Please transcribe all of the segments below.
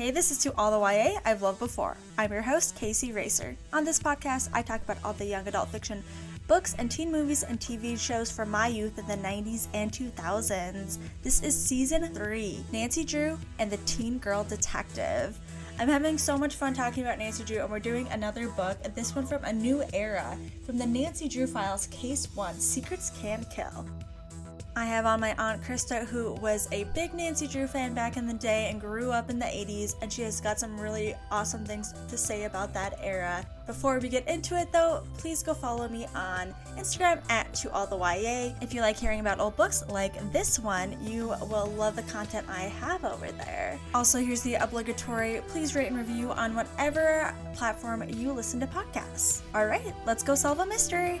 Hey, this is To All the YA I've Loved Before. I'm your host, Kaycee Racer. On this podcast, I talk about all the young adult fiction books and teen movies and TV shows from my youth in the 90s and 2000s. This is season three Nancy Drew and the Teen Girl Detective. I'm having so much fun talking about Nancy Drew, and we're doing another book, this one from a new era, from the Nancy Drew Files, Case 1 Secrets Can Kill. I have on my Aunt Krista, who was a big Nancy Drew fan back in the day and grew up in the 80s, and she has got some really awesome things to say about that era. Before we get into it though, please go follow me on Instagram at to all the YA. If you like hearing about old books like this one, you will love the content I have over there. Also, here's the obligatory please rate and review on whatever platform you listen to podcasts. All right, let's go solve a mystery.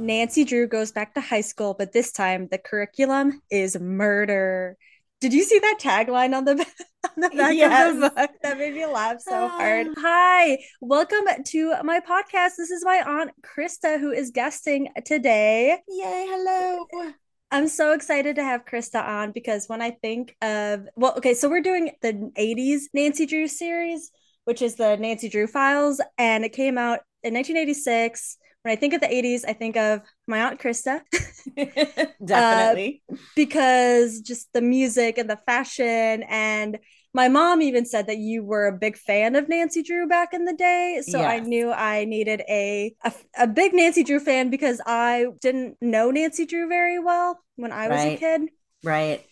Nancy Drew goes back to high school, but this time the curriculum is murder. Did you see that tagline on the on the back yes. of the book? That made me laugh so ah. hard. Hi, welcome to my podcast. This is my aunt Krista who is guesting today. Yay! Hello. I'm so excited to have Krista on because when I think of well, okay, so we're doing the 80s Nancy Drew series, which is the Nancy Drew Files, and it came out in 1986 when I think of the 80s, I think of my aunt Krista. Definitely. Uh, because just the music and the fashion. And my mom even said that you were a big fan of Nancy Drew back in the day. So yes. I knew I needed a, a, a big Nancy Drew fan because I didn't know Nancy Drew very well when I was right. a kid. Right.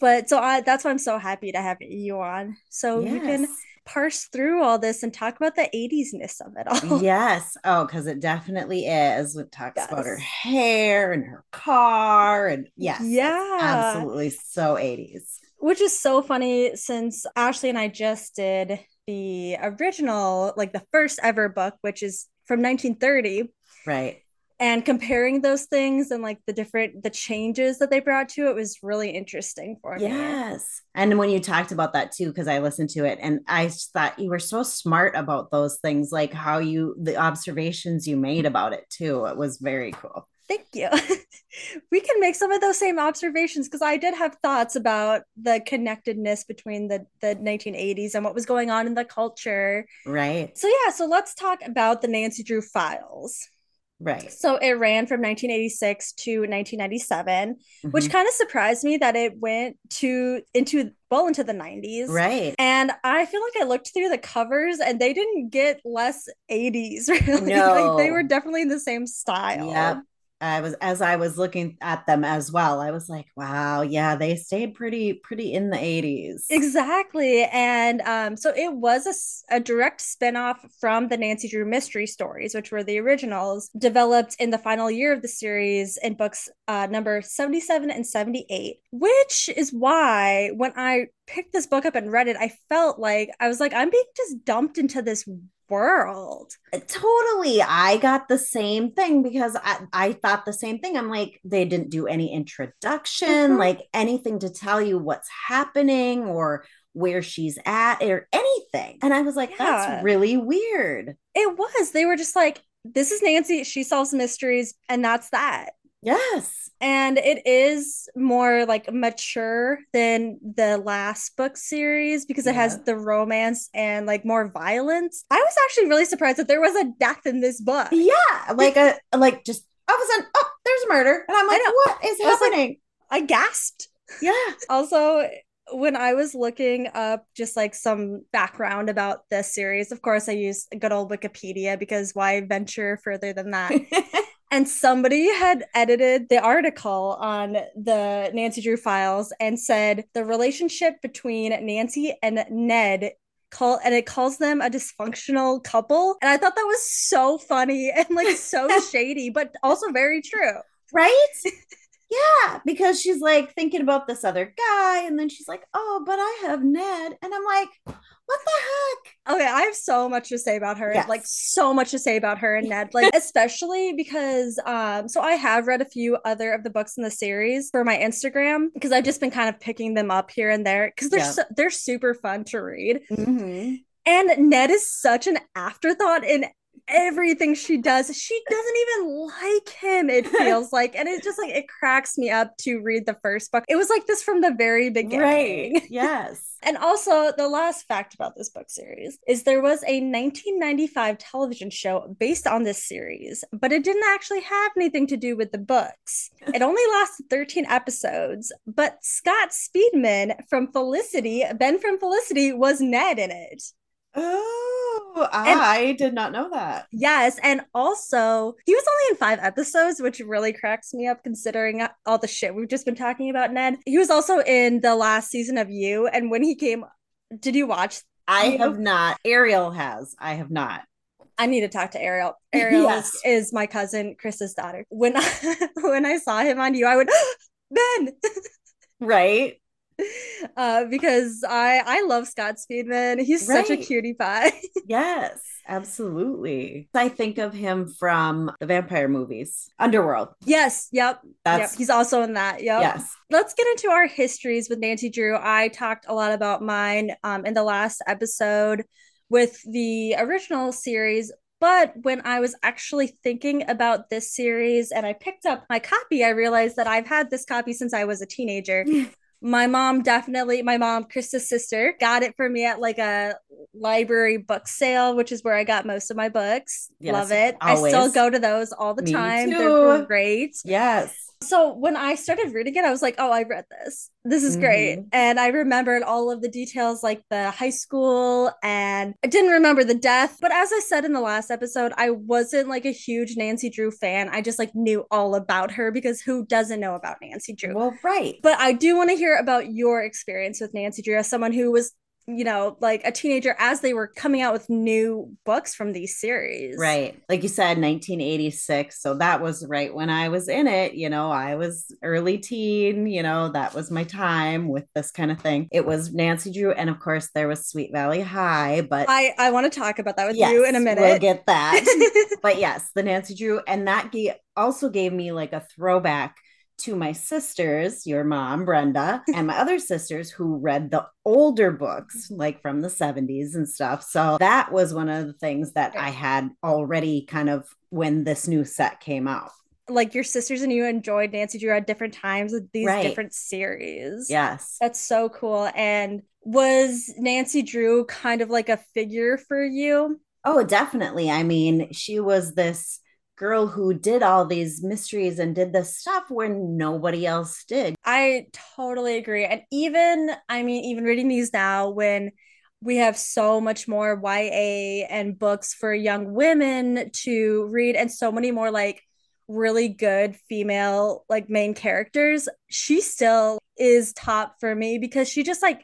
But so I that's why I'm so happy to have you on. So yes. you can parse through all this and talk about the 80s-ness of it all. Yes. Oh, because it definitely is. It talks yes. about her hair and her car. And yes. Yeah. Absolutely so 80s. Which is so funny since Ashley and I just did the original, like the first ever book, which is from 1930. Right and comparing those things and like the different the changes that they brought to it was really interesting for me. Yes. And when you talked about that too because i listened to it and i thought you were so smart about those things like how you the observations you made about it too it was very cool. Thank you. We can make some of those same observations because i did have thoughts about the connectedness between the the 1980s and what was going on in the culture. Right. So yeah so let's talk about the nancy drew files Right. So it ran from 1986 to 1997, mm-hmm. which kind of surprised me that it went to into well into the 90s. Right. And I feel like I looked through the covers and they didn't get less 80s really. No. like they were definitely in the same style. Yep. I was as I was looking at them as well. I was like, wow, yeah, they stayed pretty pretty in the 80s. Exactly. And um, so it was a, a direct spinoff from the Nancy Drew mystery stories, which were the originals, developed in the final year of the series in books uh, number 77 and 78, which is why when I picked this book up and read it, I felt like I was like, I'm being just dumped into this world. Totally. I got the same thing because I, I thought the same thing. I'm like, they didn't do any introduction, mm-hmm. like anything to tell you what's happening or where she's at or anything. And I was like, yeah. that's really weird. It was. They were just like, this is Nancy. She solves mysteries, and that's that. Yes and it is more like mature than the last book series because it has the romance and like more violence. I was actually really surprised that there was a death in this book. Yeah, like a like just all of a sudden, oh, there's a murder, and I'm like, what is I happening? Like, I gasped. Yeah. also, when I was looking up just like some background about this series, of course, I used good old Wikipedia because why venture further than that? and somebody had edited the article on the Nancy Drew files and said the relationship between Nancy and Ned call and it calls them a dysfunctional couple and I thought that was so funny and like so shady but also very true. Right? Yeah, because she's like thinking about this other guy, and then she's like, "Oh, but I have Ned," and I'm like, "What the heck?" Okay, I have so much to say about her, yes. like so much to say about her and Ned, like especially because, um, so I have read a few other of the books in the series for my Instagram because I've just been kind of picking them up here and there because they're so, they're super fun to read. Mm-hmm. And Ned is such an afterthought in everything she does. She doesn't even like him, it feels like. And it just like it cracks me up to read the first book. It was like this from the very beginning. Right. Yes. And also, the last fact about this book series is there was a 1995 television show based on this series, but it didn't actually have anything to do with the books. It only lasted 13 episodes, but Scott Speedman from Felicity, Ben from Felicity, was Ned in it. Oh, ah, I and, did not know that. Yes. And also, he was only in five episodes, which really cracks me up considering all the shit we've just been talking about, Ned. He was also in the last season of You. And when he came, did you watch? I you? have not. Ariel has. I have not. I need to talk to Ariel. Ariel yes. is, is, my cousin Chris's daughter. When I, when I saw him on you, I would Ben. right uh, because I I love Scott Speedman. He's right. such a cutie pie. yes, absolutely. I think of him from the vampire movies, Underworld. Yes, yep. That's yep. he's also in that. Yep. Yes. Let's get into our histories with Nancy Drew. I talked a lot about mine um, in the last episode with the original series, but when I was actually thinking about this series and I picked up my copy, I realized that I've had this copy since I was a teenager. my mom definitely my mom krista's sister got it for me at like a library book sale which is where i got most of my books. Yes, love it. Always. i still go to those all the me time. Too. they're great. Yes so when I started reading it, I was like, oh, I read this. This is mm-hmm. great. And I remembered all of the details, like the high school, and I didn't remember the death. But as I said in the last episode, I wasn't like a huge Nancy Drew fan. I just like knew all about her because who doesn't know about Nancy Drew? Well, right. But I do want to hear about your experience with Nancy Drew as someone who was you know, like a teenager as they were coming out with new books from these series. Right. Like you said, 1986. So that was right when I was in it. You know, I was early teen, you know, that was my time with this kind of thing. It was Nancy Drew. And of course, there was Sweet Valley High. But I, I want to talk about that with yes, you in a minute. We'll get that. but yes, the Nancy Drew. And that gave, also gave me like a throwback to my sisters, your mom, Brenda, and my other sisters who read the older books, mm-hmm. like from the 70s and stuff. So that was one of the things that I had already kind of when this new set came out. Like your sisters and you enjoyed Nancy Drew at different times with these right. different series. Yes. That's so cool. And was Nancy Drew kind of like a figure for you? Oh, definitely. I mean, she was this girl who did all these mysteries and did this stuff when nobody else did. I totally agree. And even, I mean, even reading these now, when we have so much more YA and books for young women to read, and so many more like really good female like main characters, she still is top for me because she just like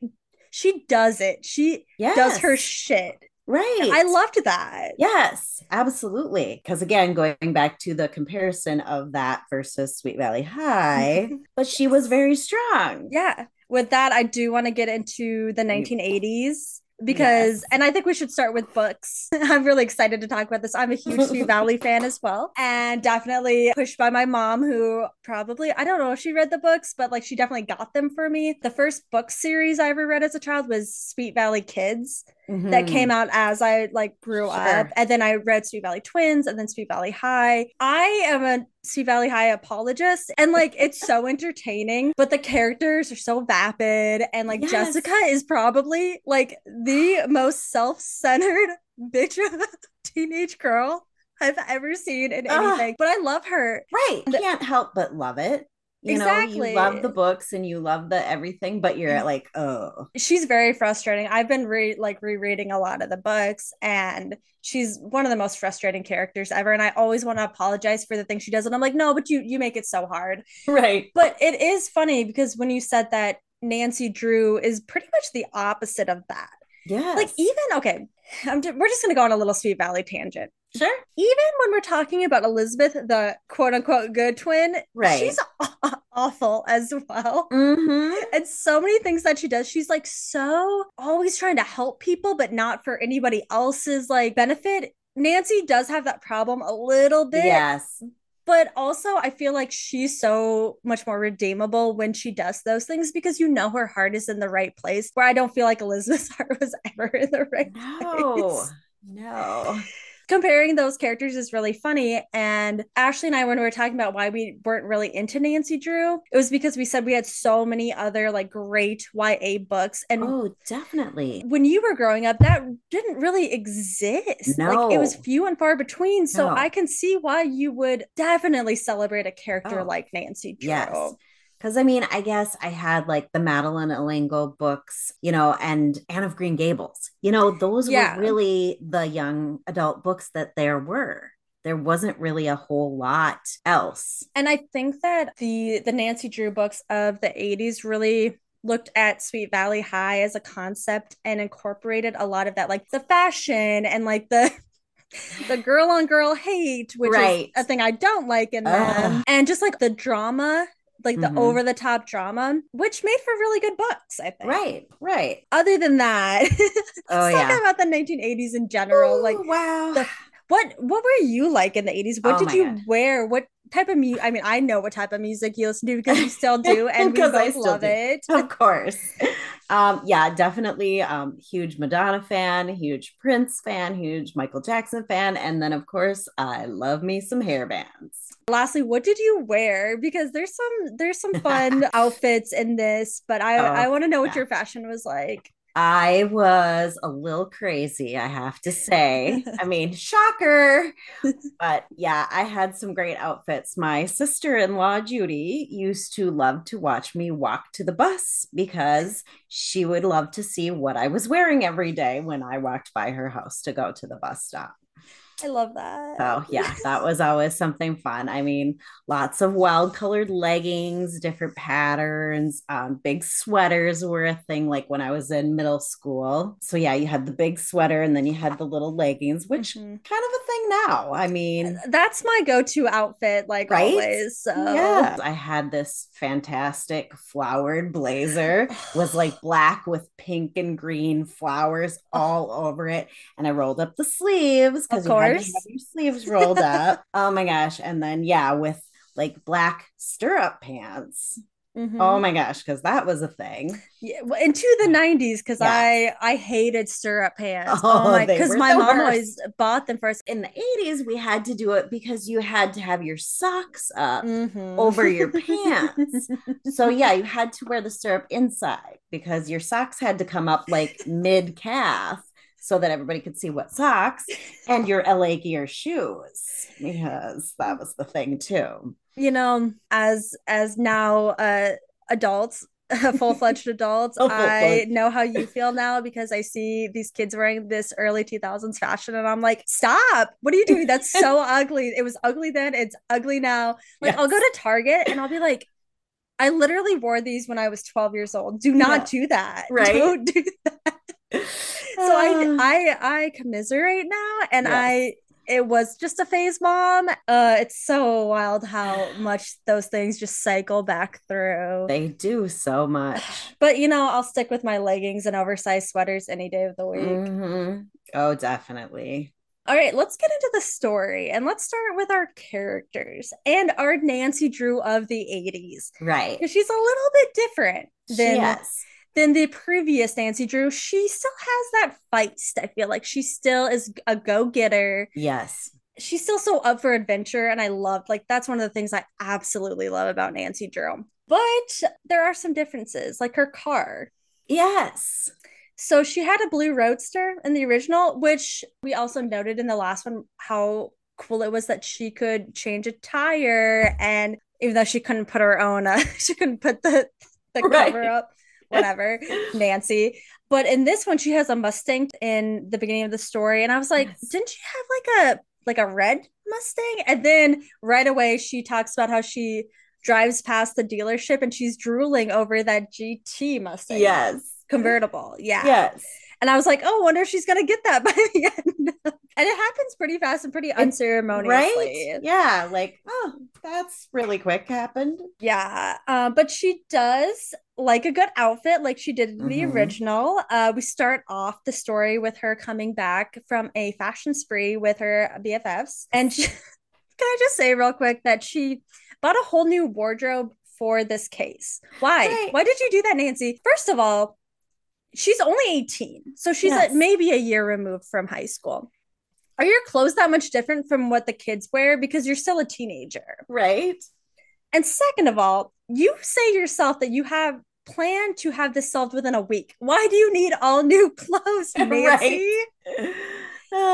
she does it. She yes. does her shit. Right. I loved that. Yes, absolutely. Because again, going back to the comparison of that versus Sweet Valley High, but she was very strong. Yeah. With that, I do want to get into the 1980s because yes. and I think we should start with books. I'm really excited to talk about this. I'm a huge Sweet Valley fan as well and definitely pushed by my mom who probably I don't know if she read the books but like she definitely got them for me. The first book series I ever read as a child was Sweet Valley Kids mm-hmm. that came out as I like grew sure. up. And then I read Sweet Valley Twins and then Sweet Valley High. I am a Sweet Valley High apologist and like it's so entertaining, but the characters are so vapid and like yes. Jessica is probably like the most self-centered bitch of a teenage girl I've ever seen in anything. Uh, but I love her. Right. Can't help but love it you exactly. know you love the books and you love the everything but you're mm-hmm. like oh. She's very frustrating. I've been re- like rereading a lot of the books and she's one of the most frustrating characters ever and i always want to apologize for the things she does and i'm like no but you you make it so hard. Right. But it is funny because when you said that nancy drew is pretty much the opposite of that. Yeah like even okay I'm just, we're just going to go on a little Sweet Valley tangent. Sure. Even when we're talking about Elizabeth, the quote unquote good twin, right. she's awful as well. Mm-hmm. And so many things that she does, she's like so always trying to help people, but not for anybody else's like benefit. Nancy does have that problem a little bit. Yes but also I feel like she's so much more redeemable when she does those things because you know her heart is in the right place. Where I don't feel like Elizabeth's heart was ever in the right no, place. No. Comparing those characters is really funny. And Ashley and I, when we were talking about why we weren't really into Nancy Drew, it was because we said we had so many other like great YA books. And oh, definitely. When you were growing up, that didn't really exist. No. Like it was few and far between. So no. I can see why you would definitely celebrate a character oh, like Nancy Drew. Yes. Because I mean, I guess I had like the Madeleine L'Engle books, you know, and Anne of Green Gables. You know, those yeah. were really the young adult books that there were there wasn't really a whole lot else. And I think that the the Nancy Drew books of the 80s really looked at Sweet Valley High as a concept and incorporated a lot of that like the fashion and like the the girl on girl hate, which right. is a thing I don't like in them. And just like the drama like the mm-hmm. over the top drama, which made for really good books, I think. Right, right. Other than that, oh, let's yeah. talk about the 1980s in general. Ooh, like, wow. The, what what were you like in the 80s? What oh did you God. wear? What type of music? I mean, I know what type of music you listen to because you still do, and we both love do. it. Of course. Um, yeah, definitely um, huge Madonna fan, huge Prince fan, huge Michael Jackson fan, and then of course I love me some hair bands. Lastly, what did you wear? Because there's some there's some fun outfits in this, but I oh, I want to know what yeah. your fashion was like. I was a little crazy, I have to say. I mean, shocker. But yeah, I had some great outfits. My sister in law, Judy, used to love to watch me walk to the bus because she would love to see what I was wearing every day when I walked by her house to go to the bus stop. I love that. Oh, yeah, that was always something fun. I mean, lots of wild colored leggings, different patterns, um, big sweaters were a thing like when I was in middle school. So, yeah, you had the big sweater and then you had the little leggings, which mm-hmm. kind of a thing now. I mean, that's my go to outfit, like right? always. So, yeah, I had this fantastic flowered blazer, was like black with pink and green flowers all over it. And I rolled up the sleeves because course. your sleeves rolled up. oh my gosh. And then, yeah, with like black stirrup pants. Mm-hmm. Oh my gosh, because that was a thing. Yeah, into the '90s, because I I hated stirrup pants. Oh, oh my, because my mom worst. always bought them first. In the '80s, we had to do it because you had to have your socks up mm-hmm. over your pants. so yeah, you had to wear the stirrup inside because your socks had to come up like mid calf so that everybody could see what socks and your LA Gear shoes because that was the thing too. You know, as as now uh adults full-fledged adults oh, i know how you feel now because i see these kids wearing this early 2000s fashion and i'm like stop! What are you doing? That's so ugly. It was ugly then. It's ugly now. Like yes. i'll go to target and i'll be like i literally wore these when i was 12 years old. Do not yeah. do that. Right? Don't do that so I I I commiserate now and yes. I it was just a phase mom. Uh it's so wild how much those things just cycle back through. They do so much. But you know, I'll stick with my leggings and oversized sweaters any day of the week. Mm-hmm. Oh, definitely. All right, let's get into the story and let's start with our characters and our Nancy Drew of the 80s. Right. Because she's a little bit different than yes than the previous Nancy Drew, she still has that feist. I feel like she still is a go getter. Yes. She's still so up for adventure. And I love, like, that's one of the things I absolutely love about Nancy Drew. But there are some differences, like her car. Yes. So she had a blue roadster in the original, which we also noted in the last one how cool it was that she could change a tire and even though she couldn't put her own uh, she couldn't put the the right. cover up whatever, Nancy. But in this one, she has a Mustang in the beginning of the story, and I was like, yes. didn't she have like a like a red Mustang? And then right away, she talks about how she drives past the dealership and she's drooling over that GT Mustang. Yes, convertible. Yeah. Yes. And I was like, oh, I wonder if she's gonna get that by the end. and it happens pretty fast and pretty unceremoniously. Right? Yeah, like, oh, that's really quick happened. Yeah. Uh, but she does like a good outfit, like she did in mm-hmm. the original. Uh, we start off the story with her coming back from a fashion spree with her BFFs. And she, can I just say real quick that she bought a whole new wardrobe for this case. Why? Right. Why did you do that, Nancy? First of all, she's only 18 so she's yes. a, maybe a year removed from high school. Are your clothes that much different from what the kids wear? Because you're still a teenager. Right. And second of all you say yourself that you have planned to have this solved within a week. Why do you need all new clothes nancy? right.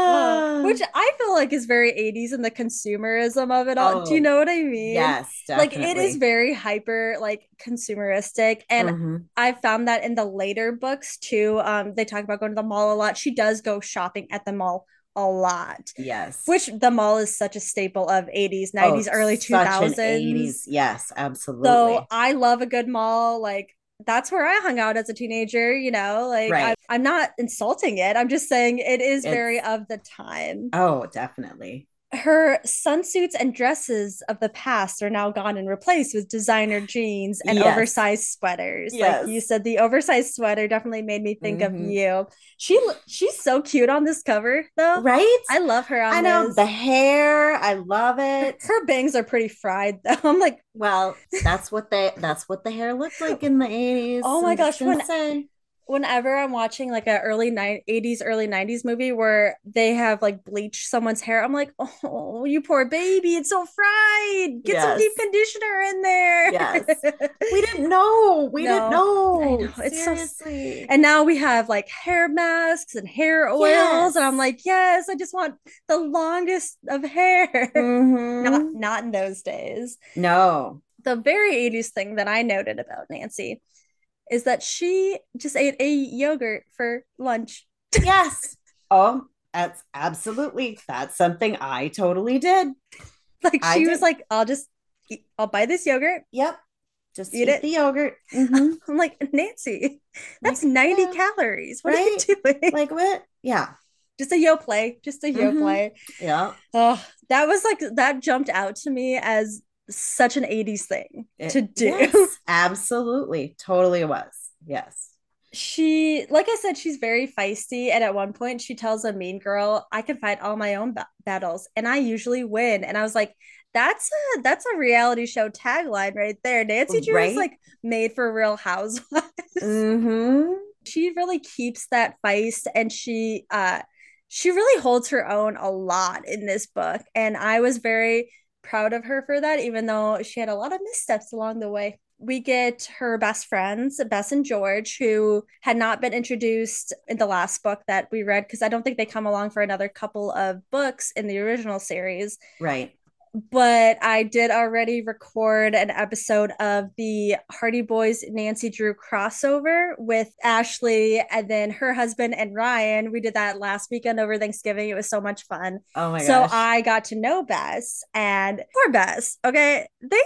Uh, which I feel like is very 80s and the consumerism of it all. Oh, Do you know what I mean? yes Like it is very hyper like consumeristic and Mhm. I found that in the later books too. Um they talk about going to the mall a lot. She does go shopping at the mall a lot. yes Which the mall is such a staple of 80s, 90s, Oh, early such an 2000s. 80s yes absolutely So I love a good mall. Like that's where I hung out as a teenager, you know. Like Right. I, am not insulting it. I'm just saying it is very of the time. oh definitely Her sunsuits and dresses of the past are now gone and replaced with designer jeans and Yes. oversized sweaters. Yes. Like you said, the oversized sweater definitely made me think of Mhm. you. She she's so cute on this cover, though. right I love her on I know this. the hair I love it Her bangs are pretty fried, though. I'm like, well that's what they that's what the hair looked like in the 80s Oh my gosh, when- say. Whenever I'm watching like a early nine 80s, early 90s movie where they have like bleached someone's hair, I'm like, oh, you poor baby, it's so fried. Get some deep conditioner in there. Yes. we didn't know we didn't know, know, it's so- seriously and now we have like hair masks and hair oils, Yes. and I'm like, yes, I just want the longest of hair. Mhm. Not not in those days. no The very 80s thing that I noted about Nancy is that she just ate a yogurt for lunch. yes oh that's absolutely that's something i totally did Like she was like, I'll just eat, I'll buy this yogurt. yep just Eat eat, it. the yogurt Mhm. I'm like, Nancy, that's Like, 90 yeah, calories. What right? are you doing? like what yeah just a Yoplait, just a yo Mhm. play. yeah Oh, that was like that jumped out to me as such an 80s thing It- to do. yes, absolutely totally was yes She, like I said, she's very feisty. And at one point, she tells a mean girl, I can fight all my own ba- battles and I usually win. And I was like, that's a that's a reality show tagline right there. Nancy Drew is like made for real housewives. mm-hmm she really keeps that feist and she uh she really holds her own a lot in this book and i was very proud of her for that even though she had a lot of missteps along the way. We get her best friends bess and george who had not been introduced in the last book that we read because i don't think they come along for another couple of books in the original series. Right but I did already record an episode of the Hardy Boys Nancy Drew crossover with Ashley and then her husband and Ryan. We did that last weekend over Thanksgiving. It was so much fun. oh my so gosh I got to know Bess and poor Bess. Okay. They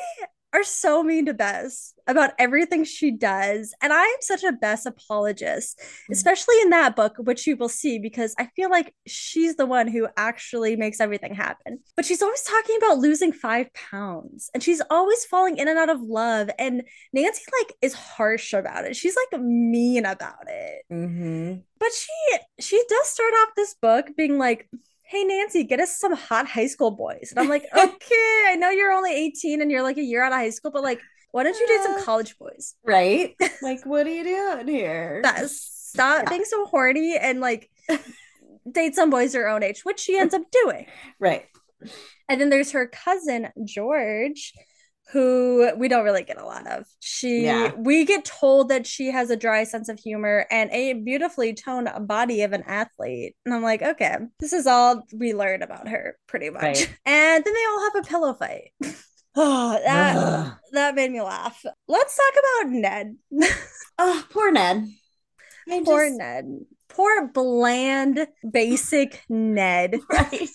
are so mean to Bess about everything she does. And I am such a Bess apologist, Mm. especially in that book, which you will see, because I feel like she's the one who actually makes everything happen. But she's always talking about losing five pounds and she's always falling in and out of love. And Nancy, like, is harsh about it. She's like mean about it. mm-hmm But she she does start off this book being like, "Hey Nancy, get us some hot high school boys." And I'm like, "Okay, I know you're only 18 and you're like a year out of high school, but like, why don't you date some college boys? right like what are you doing here That stop Yeah. being so horny and like date some boys your own age," which she ends up doing. right And then there's her cousin George, who we don't really get a lot of. She Yeah. we get told that she has a dry sense of humor and a beautifully toned body of an athlete. And I'm like, okay, this is all we learn about her pretty much. Right. And then they all have a pillow fight. Oh, that Ugh. that made me laugh. Let's talk about Ned. oh poor ned I Poor just- Ned. Poor bland, basic Ned. right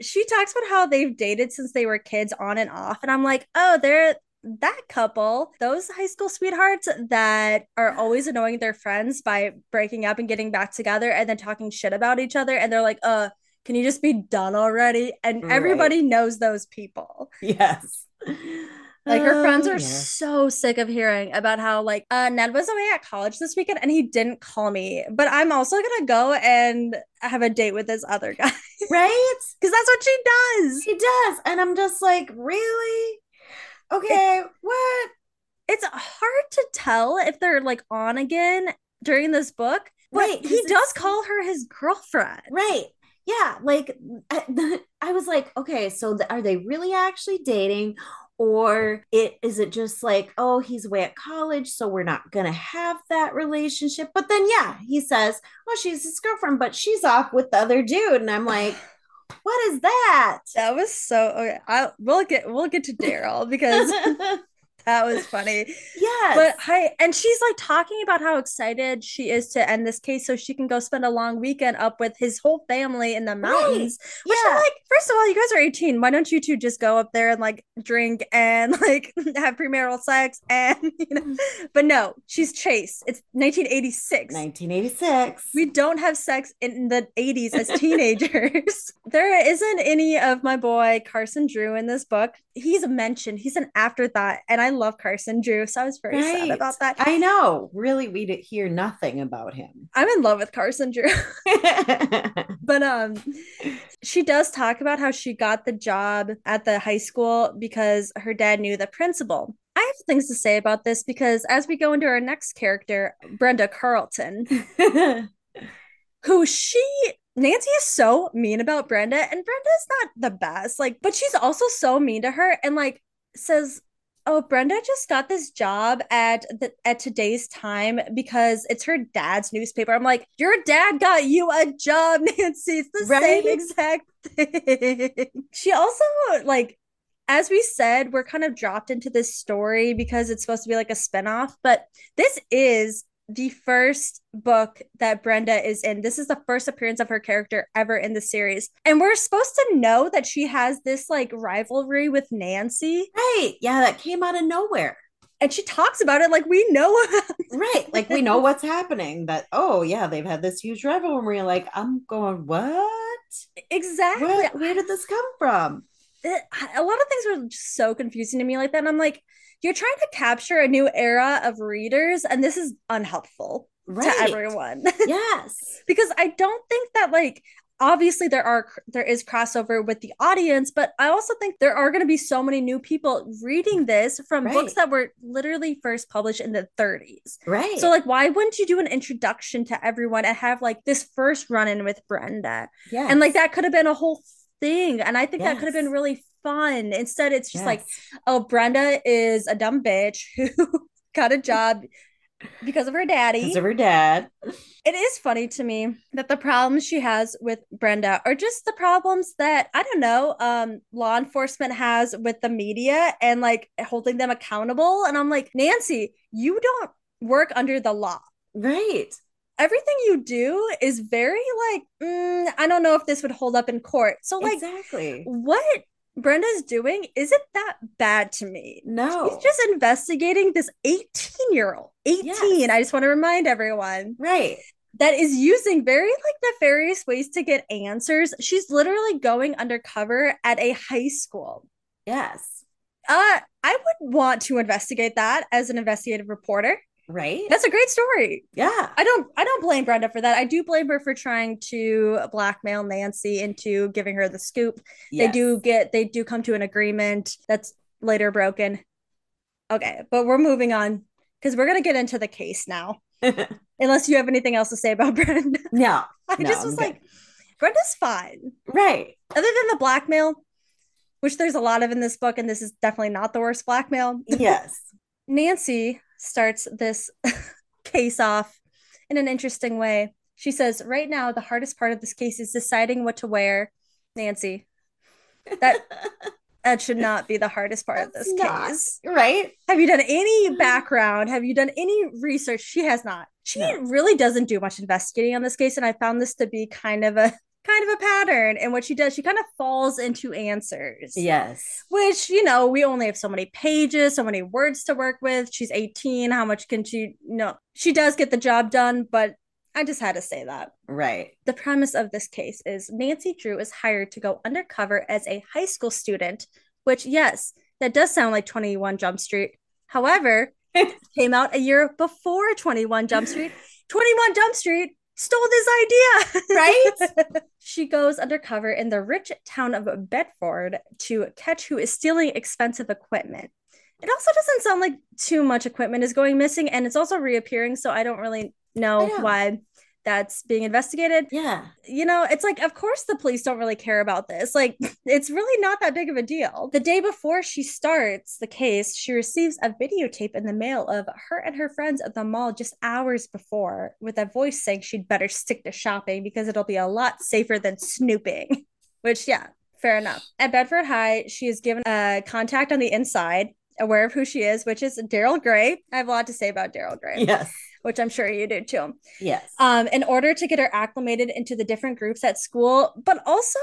she talks about how they've dated since they were kids on and off and i'm like oh they're that couple those high school sweethearts that are always annoying their friends by breaking up and getting back together and then talking shit about each other and they're like uh can you just be done already? And Right. everybody knows those people. Yes like her friends Oh, are yeah. so sick of hearing about how like uh Ned was away at college this weekend and he didn't call me but I'm also gonna go and have a date with this other guy right because that's what she does he does and i'm just like really okay what it's hard to tell if they're like on again during this book, but Right, he does call her his girlfriend. right yeah, like I, I was like, okay, so th- are they really actually dating? Or it is it just like, oh, he's away at college, so we're not gonna have that relationship. But then yeah, he says, Oh, she's his girlfriend, but she's off with the other dude. And I'm like, what is that? That was so okay. I we'll get we'll get to Daryl because that was funny. Yeah. But hi, and she's like talking about how excited she is to end this case so she can go spend a long weekend up with his whole family in the mountains. Right. Which Yeah. I'm like, first of all, you guys are 18. Why don't you two just go up there and like drink and like have premarital sex? And you know, mm. but no, she's Chase. It's 1986. 1986. We don't have sex in the 80s as teenagers. there isn't any of my boy Carson Drew in this book. He's mentioned, he's an afterthought, and I love Carson Drew, so I was very sad about that. I know. Really, we did hear nothing about him. I'm in love with Carson Drew. but um she does talk about how she got the job at the high school because her dad knew the principal. I have things to say about this because as we go into our next character, Brenda Carlton, who she Nancy is so mean about Brenda, and Brenda's not the best. Like, but she's also so mean to her and like says, "Oh, Brenda just got this job at the at today's time because it's her dad's newspaper." I'm like, "Your dad got you a job, Nancy. It's the Right? same exact thing." she also like as we said, we're kind of dropped into this story because it's supposed to be like a spinoff, but this is the first book that Brenda is in. This is the first appearance of her character ever in the series. And we're supposed to know that she has this like rivalry with Nancy. right. Yeah, that came out of nowhere. And she talks about it like we know. Right. Like we know what's happening. That, oh, yeah, they've had this huge rivalry. Like, I'm going, what? exactly. What? Where did this come from? A lot of things were just so confusing to me like that. And I'm like, you're trying to capture a new era of readers, and this is unhelpful Right. to everyone. Yes. because I don't think that like obviously there are there is crossover with the audience but i also think there are going to be so many new people reading this from Right. books that were literally first published in the 30s Right. so like why wouldn't you do an introduction to everyone and have like this first run in with brenda yeah. and like that could have been a whole thing and i think that could have been really fun instead it's just like oh brenda is a dumb bitch who got a job because of her daddy because of her dad. it is funny to me that the problems she has with Brenda are just the problems that I don't know, um, law enforcement has with the media and like holding them accountable. And I'm like, Nancy, you don't work under the law. Right. Everything you do is very like, mm, I don't know if this would hold up in court. So like, exactly. what Brenda's doing isn't that bad to me. No. She's just investigating this 18 year old. 18. Yes. I just want to remind everyone right. that is using very like nefarious ways to get answers. She's literally going undercover at a high school. Yes. Uh, I would want to investigate that as an investigative reporter. Right. That's a great story. Yeah. I don't I don't blame Brenda for that. I do blame her for trying to blackmail Nancy into giving her the scoop. They do get they do come to an agreement that's later broken. Okay, but we're moving on because we're gonna get into the case now. Unless you have anything else to say about Brenda. no. I No, just was like, Brenda's fine. Right. Other than the blackmail, which there's a lot of in this book, and this is definitely not the worst blackmail. Yes. Nancy starts this case off in an interesting way. She says, Right now, the hardest part of this case is deciding what to wear. Nancy, that that should not be the hardest part of this not- case. Right. Have you done any mm-hmm. background? Have you done any research? She has not. She No. really doesn't do much investigating on this case, and I found this to be kind of a kind of a pattern. And what she does, she kind of falls into answers. Yes. Which, you know, we only have so many pages, so many words to work with. She's 18. How much can she no? She does get the job done, but I just had to say that. Right. The premise of this case is Nancy Drew is hired to go undercover as a high school student, which, yes, that does sound like 21 Jump Street. However, it came out a year before 21 Jump Street. 21 Jump Street stole this idea. Right? she goes undercover in the rich town of Bedford to catch who is stealing expensive equipment. It also doesn't sound like too much equipment is going missing and it's also reappearing, so I don't really know, I know. why that's being investigated. Yeah. You know, it's like, of course, the police don't really care about this. Like, it's really not that big of a deal. The day before she starts the case, she receives a videotape in the mail of her and her friends at the mall just hours before with a voice saying she'd better stick to shopping because it'll be a lot safer than snooping. Which, yeah, fair enough. At Bedford High, she is given a contact on the inside aware of who she is, which is Daryl Gray. I have a lot to say about Daryl Gray. Yes. Which I'm sure you do too. Yes. Um, in order to get her acclimated into the different groups at school, but also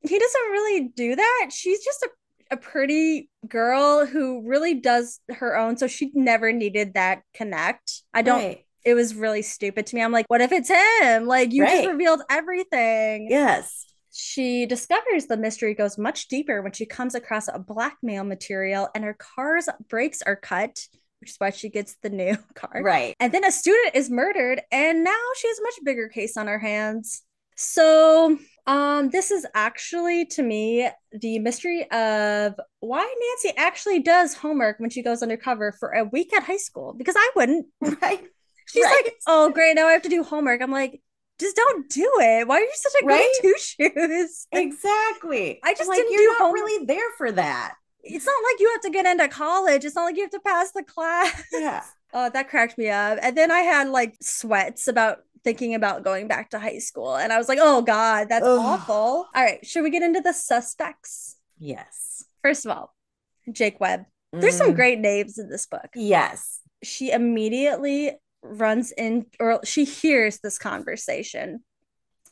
he doesn't really do that. She's just a a pretty girl who really does her own. So she never needed that connect. I don't Right. it was really stupid to me. I'm like, what if it's him? Like you just revealed everything. Yes. She discovers the mystery goes much deeper when she comes across a blackmail material and her car's brakes are cut, which is why she gets the new car. Right. And then a student is murdered, and now she has a much bigger case on her hands. So, um, this is actually to me the mystery of why Nancy actually does homework when she goes undercover for a week at high school because I wouldn't. Right. She's Right. like, "Oh, great, now I have to do homework." I'm like, "Just don't do it. Why are you such a Right? two shoes?" Exactly. I just like didn't you're not home- really there for that. It's not like you have to get into college. It's not like you have to pass the class. Yeah. Oh, that cracked me up. And then I had like sweats about thinking about going back to high school. And I was like, oh God, that's Ugh. awful. All right. Should we get into the suspects? Yes. First of all, Jake Webb. There's some Mm. great names in this book. Yes. She immediately runs in, or she hears this conversation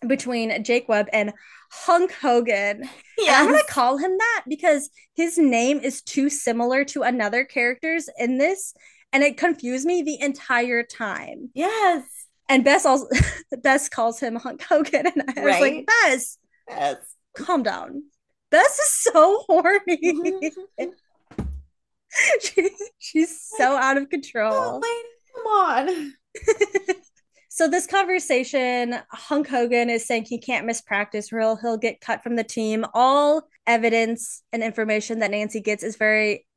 between Jake Webb and Hunk Hogan. And I'm going to call him that because his name is too similar to another character's in this. And it confused me the entire time. Yes. And Bess also Bess calls him Hunk Hogan. And I was like, Right? Bess, Yes. calm down. Bess is so horny. she, she's so out of Oh, control. lady, come on. So this conversation, Hunk Hogan is saying he can't miss practice he'll, he'll get cut from the team. All evidence and information that Nancy gets is very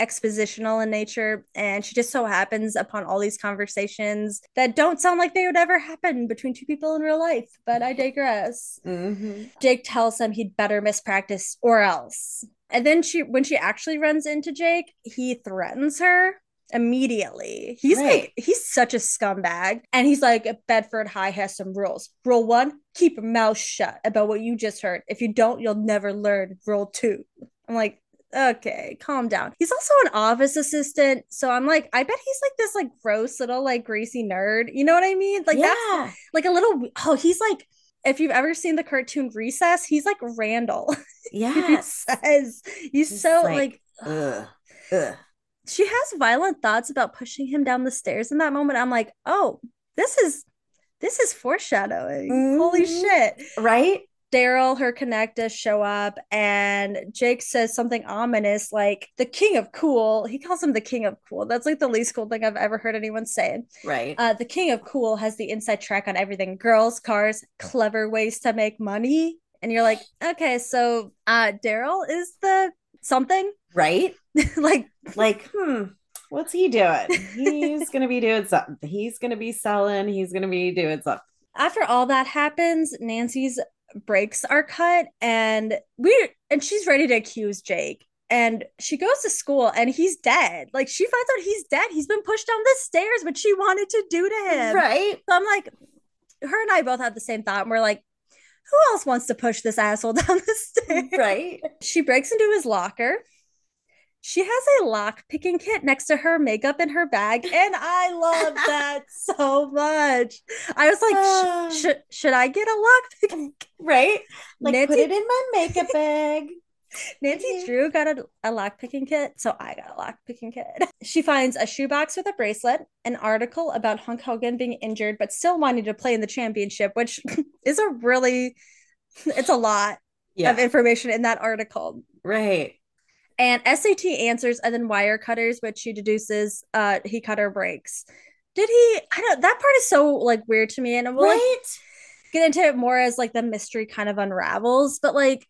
expositional in nature. And she just so happens upon all these conversations that don't sound like they would ever happen between two people in real life. But I digress. Mhm. Jake tells him he'd better miss practice or else. And then she when she actually runs into Jake, he threatens her immediately. He's Right. like he's such a scumbag. And he's like Bedford High has some rules. Rule 1, keep your mouth shut about what you just heard. If you don't, you'll never learn. Rule 2. I'm like Okay, calm down. He's also an office assistant, so I'm like, I bet he's like this like gross little like greasy nerd. You know what I mean? Like that's yeah. like a little oh he's like if you've ever seen the cartoon recess he's like randall he Yes. says he's He's so like, like, Ugh. Ugh. She has violent thoughts about pushing him down the stairs in that moment i'm like oh this is this is foreshadowing holy Mhm. shit Right? daryl her connect does show up and jake says something ominous like the king of cool he calls him the king of cool that's like the least cool thing i've ever heard anyone say Right. Uh, the King of Cool has the inside track on everything girls, cars, clever ways to make money. And you're like, okay, so uh, Daryl is the something? right? like, Like, hmm, what's he doing? He's gonna be doing something. He's gonna be selling. He's gonna be doing something. after all that happens, Nancy's breaks are cut and we and she's ready to accuse Jake. And she goes to school and he's dead. Like she finds out he's dead. He's been pushed down the stairs, what she wanted to do to him. Right? So I'm like, her and I both had the same thought. And we're like, who else wants to push this asshole down the stairs? Right? She breaks into his locker. She has a lock picking kit next to her makeup in her bag. And I love that so much. I was Ah. like, sh- should, should I get a lock picking kit? Right? Like, Nancy- put it in my makeup bag. Nancy Mhm. Drew got a, a lock picking kit, so I got a lock picking kit. She finds a shoebox with a bracelet, an article about Hunk Hogan being injured but still wanting to play in the championship, which is a really it's a lot Yeah. of information in that article. right. And SAT answers and then wire cutters, which she deduces uh he cut her brakes. Did he I don't that part is so like weird to me and we'll like, get into it more as like the mystery kind of unravels, but like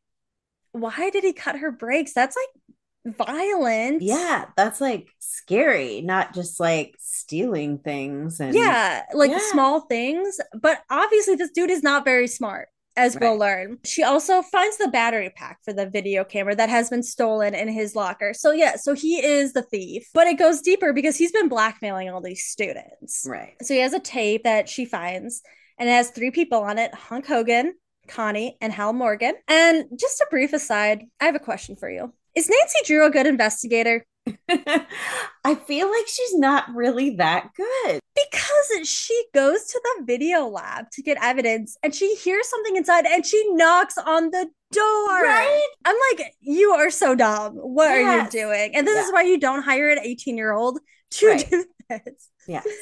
why did he cut her brakes? That's like violent. Yeah, that's like scary, not just like stealing things and Yeah, like Yeah. small things. But obviously, this dude is not very smart, as we'll learn. She also finds the battery pack for the video camera that has been stolen in his locker. So, yeah, so he is the thief. But it goes deeper because he's been blackmailing all these students. right. So, he has a tape that she finds, and it has three people on it Hunk Hogan, Connie, and Hal Morgan. And just a brief aside, I have a question for you. Is Nancy Drew a good investigator? I feel like she's not really that good. Because she goes to the video lab to get evidence and she hears something inside and she knocks on the door. Right? I'm like, you are so dumb. What are you Yes. doing? And this is why you don't hire an 18 year old to Right. do this. Yeah.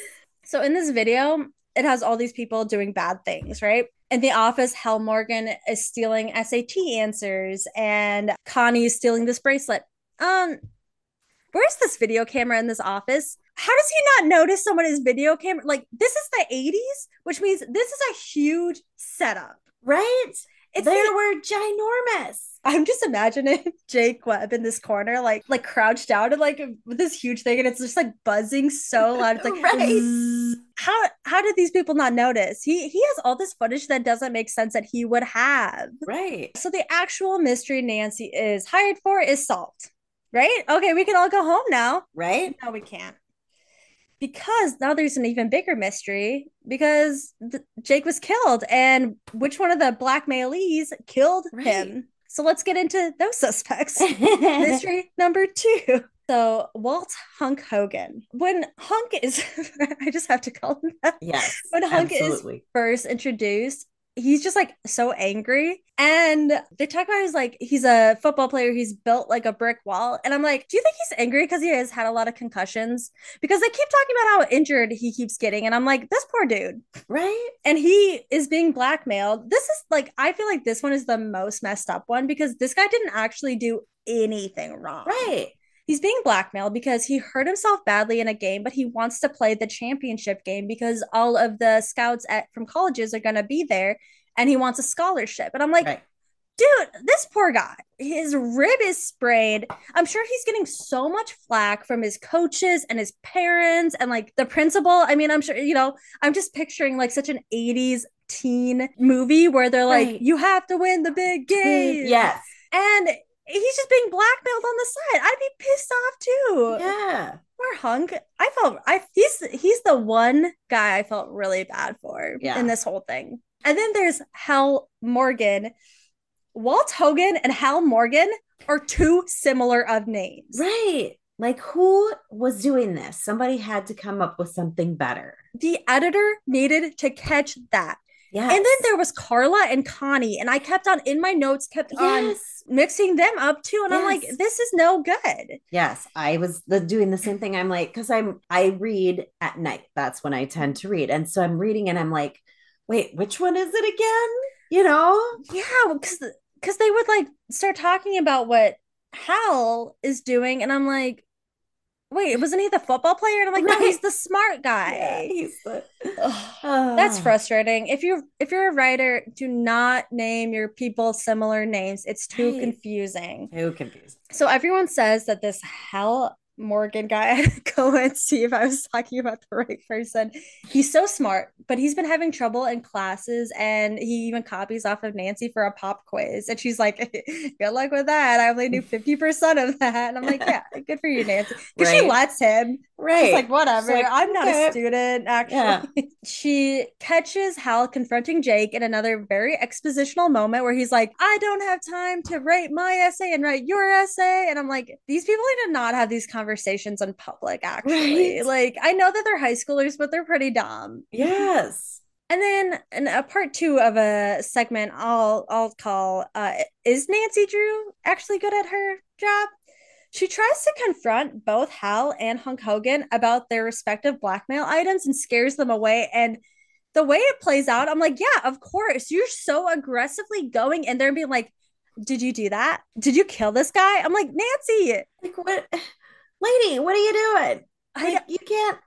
So in this video, it has all these people doing bad things, right? In the office, Hal Morgan is stealing SAT answers and Connie is stealing this bracelet. Um, where's this video camera in this office? How does he not notice someone is video camera? Like this is the 80s, which means this is a huge setup. Right? It's they the- were ginormous. I'm just imagining Jake Webb in this corner, like like crouched down and like with this huge thing, and it's just like buzzing so loud. It's like Right. "Zzz." how how did these people not notice? He he has all this footage that doesn't make sense that he would have. Right. So the actual mystery Nancy is hired for is solved, right? Okay, we can all go home now. Right? No, we can't. Because now there's an even bigger mystery because th- Jake was killed and which one of the blackmailees killed Right. him? So let's get into those suspects. mystery number two. So Walt Hunk Hogan. When Hunk is, I just have to call him that. yes. When Hunk is first introduced, he's just like so angry. And they talk about he's like he's a football player. He's built like a brick wall. And I'm like, do you think he's angry because he has had a lot of concussions? Because they keep talking about how injured he keeps getting. And I'm like, this poor dude. Right? And he is being blackmailed. This is like, I feel like this one is the most messed up one because this guy didn't actually do anything wrong. Right. He's being blackmailed because he hurt himself badly in a game, but he wants to play the championship game because all of the scouts at from colleges are going to be there and he wants a scholarship. And I'm like, Right. dude, this poor guy, his rib is sprayed. I'm sure he's getting so much flack from his coaches and his parents and like the principal. I mean, I'm sure, you know, I'm just picturing like such an 80s teen movie where they're like, Right. you have to win the big game. Yes. And he's just being blackmailed on the side. I'd be pissed off too. Yeah. Poor Hunk. I felt I he's he's the one guy I felt really bad for Yeah. in this whole thing. And then there's Hal Morgan. Walt Hogan and Hal Morgan are two similar of names. Right. Like who was doing this? Somebody had to come up with something better. The editor needed to catch that. Yes. And then there was Carla and Connie, and I kept on in my notes, kept on mixing them up too. And I'm like, this is no good. Yes, I was the, doing the same thing. I'm like, because I'm I read at night. That's when I tend to read, and so I'm reading, and I'm like, wait, which one is it again? You know? Yeah, because because they would like start talking about what Hal is doing, and I'm like, wait, wasn't he the football player? And I'm like, no, he's the smart Yeah, guy. he's the. That's frustrating. If you're if you're a writer, do not name your people similar names. It's too Right. confusing. Too confused. So everyone says that this Hal Morgan guy, I had to go and see if I was talking about the right person. He's so smart, but he's been having trouble in classes and he even copies off of Nancy for a pop quiz. And she's like, Good luck with that. I only knew 50% of that. And I'm like, Yeah, good for you, Nancy. Because she lets him. Right. She's like, whatever. Like, I'm not "Okay." a student, actually. Yeah. she catches Hal confronting Jake in another very expositional moment where he's like, I don't have time to write my essay and write your essay. And I'm like, these people need to not have these conversations in public, actually. Right. Like, I know that they're high schoolers, but they're pretty dumb. Yes. And then in a part two of a segment I'll I'll call uh is Nancy Drew actually good at her job? She tries to confront both Hal and Hunk Hogan about their respective blackmail items and scares them away. And the way it plays out, I'm like, yeah, of course. You're so aggressively going in there and being like, did you do that? Did you kill this guy? I'm like, Nancy, Like what, lady? What are you doing? I, Like you can't.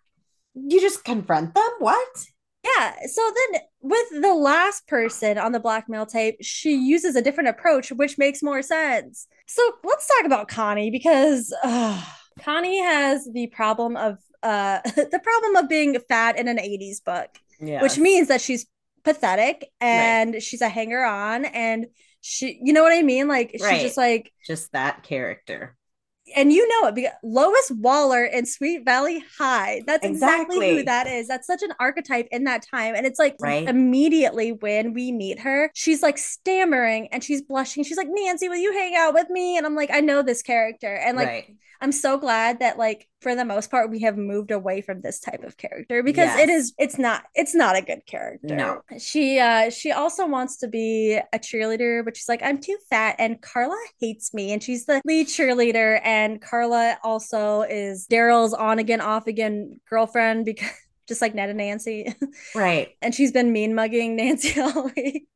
You just confront them. What? Yeah. So then with the last person on the blackmail tape, she uses a different approach, which makes more sense. So let's talk about Connie because uh, Connie has the problem of uh the problem of being fat in an 80s book. Yeah. Which means that she's pathetic and right. she's a hanger on and she you know what I mean? Like she's just like just that character and you know it because Lois Waller in Sweet Valley High. That's exactly. exactly. who that is. That's such an archetype in that time. And it's like right. immediately when we meet her, she's like stammering and she's blushing. She's like, Nancy, will you hang out with me? And I'm like, I know this character. And like right. I'm so glad that like for the most part we have moved away from this type of character because yes. it is it's not it's not a good character. No. She uh she also wants to be a cheerleader but she's like I'm too fat and Carla hates me and she's the lead cheerleader and Carla also is Daryl's on again off again girlfriend because just like Ned and Nancy. Right. and she's been mean mugging Nancy all week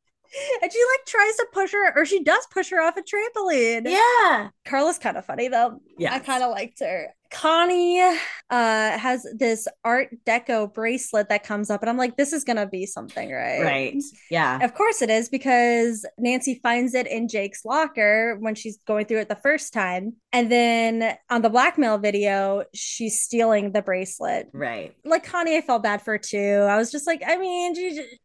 and she like tries to push her or she does push her off a trampoline. Yeah. Carla's kind of funny though. Yeah. I kind of liked her. Connie uh, has this Art Deco bracelet that comes up, and I'm like, this is gonna be something, right? Right. Yeah. Of course it is because Nancy finds it in Jake's locker when she's going through it the first time, and then on the blackmail video, she's stealing the bracelet. Right. Like Connie, I felt bad for too. I was just like, I mean,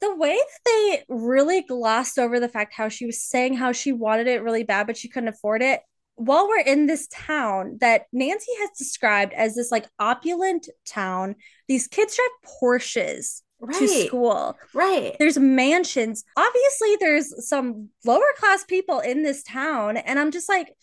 the way that they really glossed over the fact how she was saying how she wanted it really bad, but she couldn't afford it while we're in this town that Nancy has described as this like opulent town, these kids drive Porsches right. to school. Right. There's mansions. Obviously, there's some lower class people in this town. And I'm just like,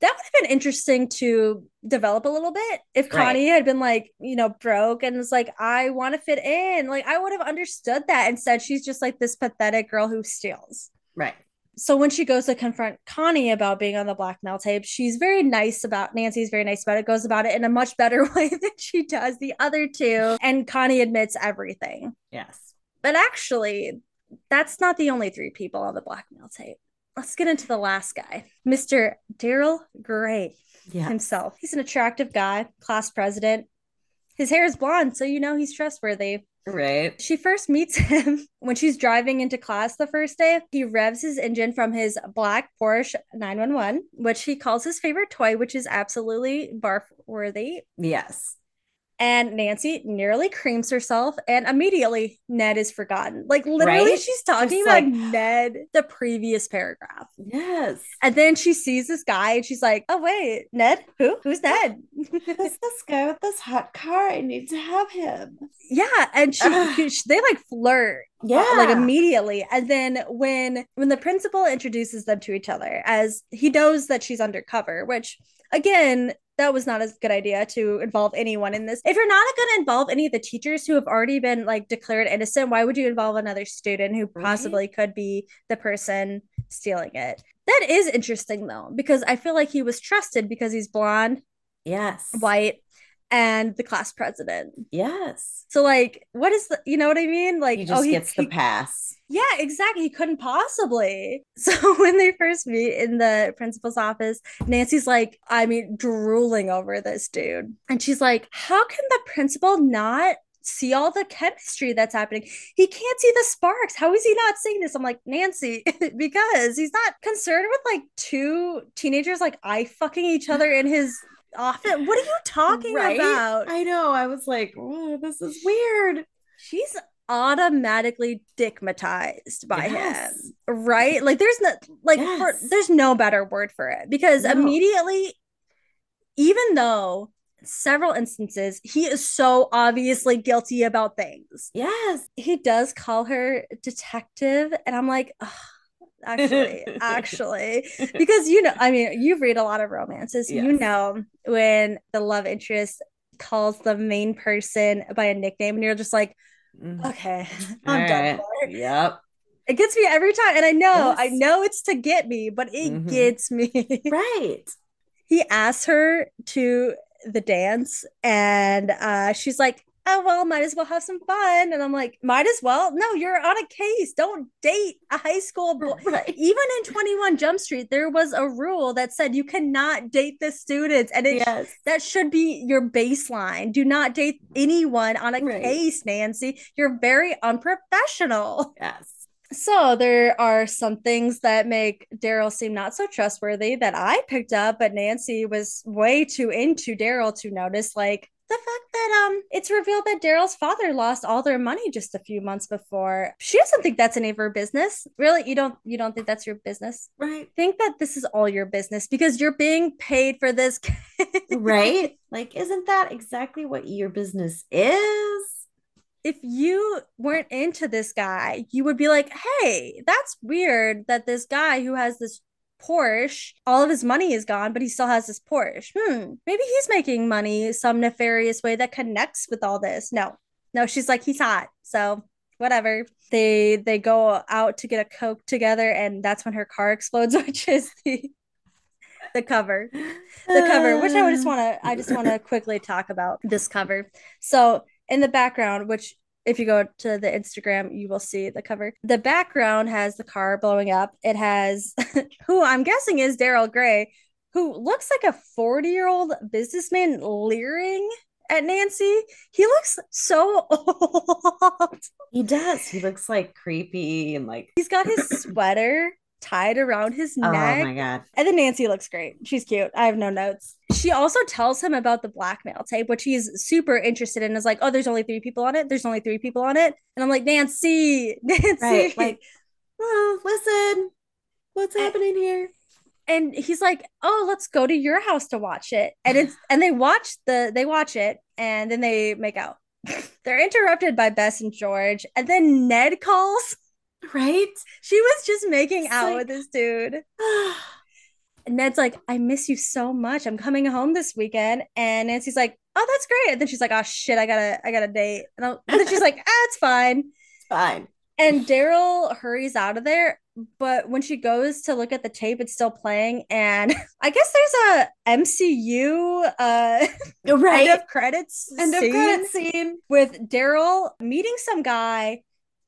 that would have been interesting to develop a little bit if Connie right. had been like, you know, broke and was like, I want to fit in. Like, I would have understood that. Instead, she's just like this pathetic girl who steals. Right so when she goes to confront Connie about being on the blackmail tape, she's very nice about Nancy's very nice about it, goes about it in a much better way than she does the other two. And Connie admits everything. Yes. But actually, that's not the only three people on the blackmail tape. Let's get into the last guy, Mr. Daryl Gray yes. himself. He's an attractive guy, class president. His hair is blonde, so you know he's trustworthy. Right. She first meets him when she's driving into class the first day. He revs his engine from his black Porsche 911, which he calls his favorite toy, which is absolutely barf worthy. Yes and Nancy nearly creams herself, and immediately Ned is forgotten. Like literally, right? she's talking Just about like... Ned the previous paragraph. Yes, and then she sees this guy, and she's like, "Oh wait, Ned? Who? Who's Ned? Who's this guy with this hot car? I need to have him." Yeah, and she, she they like flirt uh, yeah like immediately and then when when the principal introduces them to each other as he knows that she's undercover which again that was not a good idea to involve anyone in this. If you're not going to involve any of the teachers who have already been like declared innocent, why would you involve another student who possibly right. could be the person stealing it? That is interesting though, because I feel like he was trusted because he's blonde, yes, white, and the class president. Yes. So like, what is the? You know what I mean? Like, he oh, just oh, he gets the pass. Yeah, exactly. He couldn't possibly. So when they first meet in the principal's office, Nancy's like, I mean, drooling over this dude, and she's like, "How can the principal not see all the chemistry that's happening. He can't see the sparks. How is he not seeing this? I'm like, Nancy, because he's not concerned with like two teenagers like eye fucking each other in his office. What are you talking right? about? I know. I was like, oh, this is weird. She's automatically stigmatized by yes. him right like there's no like yes. for, there's no better word for it because no. immediately even though several instances he is so obviously guilty about things yes he does call her detective and i'm like actually actually because you know i mean you read a lot of romances yes. you know when the love interest calls the main person by a nickname and you're just like Mm-hmm. Okay, I'm All done. Right. Yep. It gets me every time. And I know, yes. I know it's to get me, but it mm-hmm. gets me. right. He asks her to the dance and uh, she's like, oh, well, might as well have some fun. And I'm like, might as well. No, you're on a case. Don't date a high school boy. Right. Even in 21 Jump Street, there was a rule that said you cannot date the students. And it, yes. that should be your baseline. Do not date anyone on a right. case, Nancy. You're very unprofessional. Yes. So there are some things that make Daryl seem not so trustworthy that I picked up, but Nancy was way too into Daryl to notice, like the fact that um it's revealed that Daryl's father lost all their money just a few months before. She doesn't think that's any of her business. Really? You don't you don't think that's your business? Right. Think that this is all your business because you're being paid for this. right? Like isn't that exactly what your business is? if you weren't into this guy, you would be like, hey, that's weird that this guy who has this Porsche, all of his money is gone, but he still has this Porsche. Hmm, maybe he's making money some nefarious way that connects with all this. No, no, she's like, he's hot. So whatever. They they go out to get a Coke together, and that's when her car explodes, which is the the cover the cover which i would just want to i just want to quickly talk about this cover so in the background, which if you go to the Instagram, you will see the cover. The background has the car blowing up. It has who I'm guessing is Daryl Gray, who looks like a 40 year old businessman leering at Nancy. He looks so old. He does. He looks like creepy and like he's got his sweater tied around his neck. Oh my god. And then Nancy looks great. She's cute. I have no notes. She also tells him about the blackmail tape, which he's super interested in. Is like, oh, there's only three people on it. There's only three people on it. And I'm like, Nancy, Nancy. Right. Like, oh, listen, what's happening here? And he's like, oh, let's go to your house to watch it. And it's and they watch the they watch it and then they make out. They're interrupted by Bess and George. And then Ned calls. Right? She was just making it's out like... with this dude. and Ned's like, I miss you so much. I'm coming home this weekend. And Nancy's like, Oh, that's great. And then she's like, Oh shit, I gotta, I got a date. And, and then she's like, Ah, it's fine. It's fine. And Daryl hurries out of there. But when she goes to look at the tape, it's still playing. And I guess there's a MCU uh right. end of credits end of credits scene with Daryl meeting some guy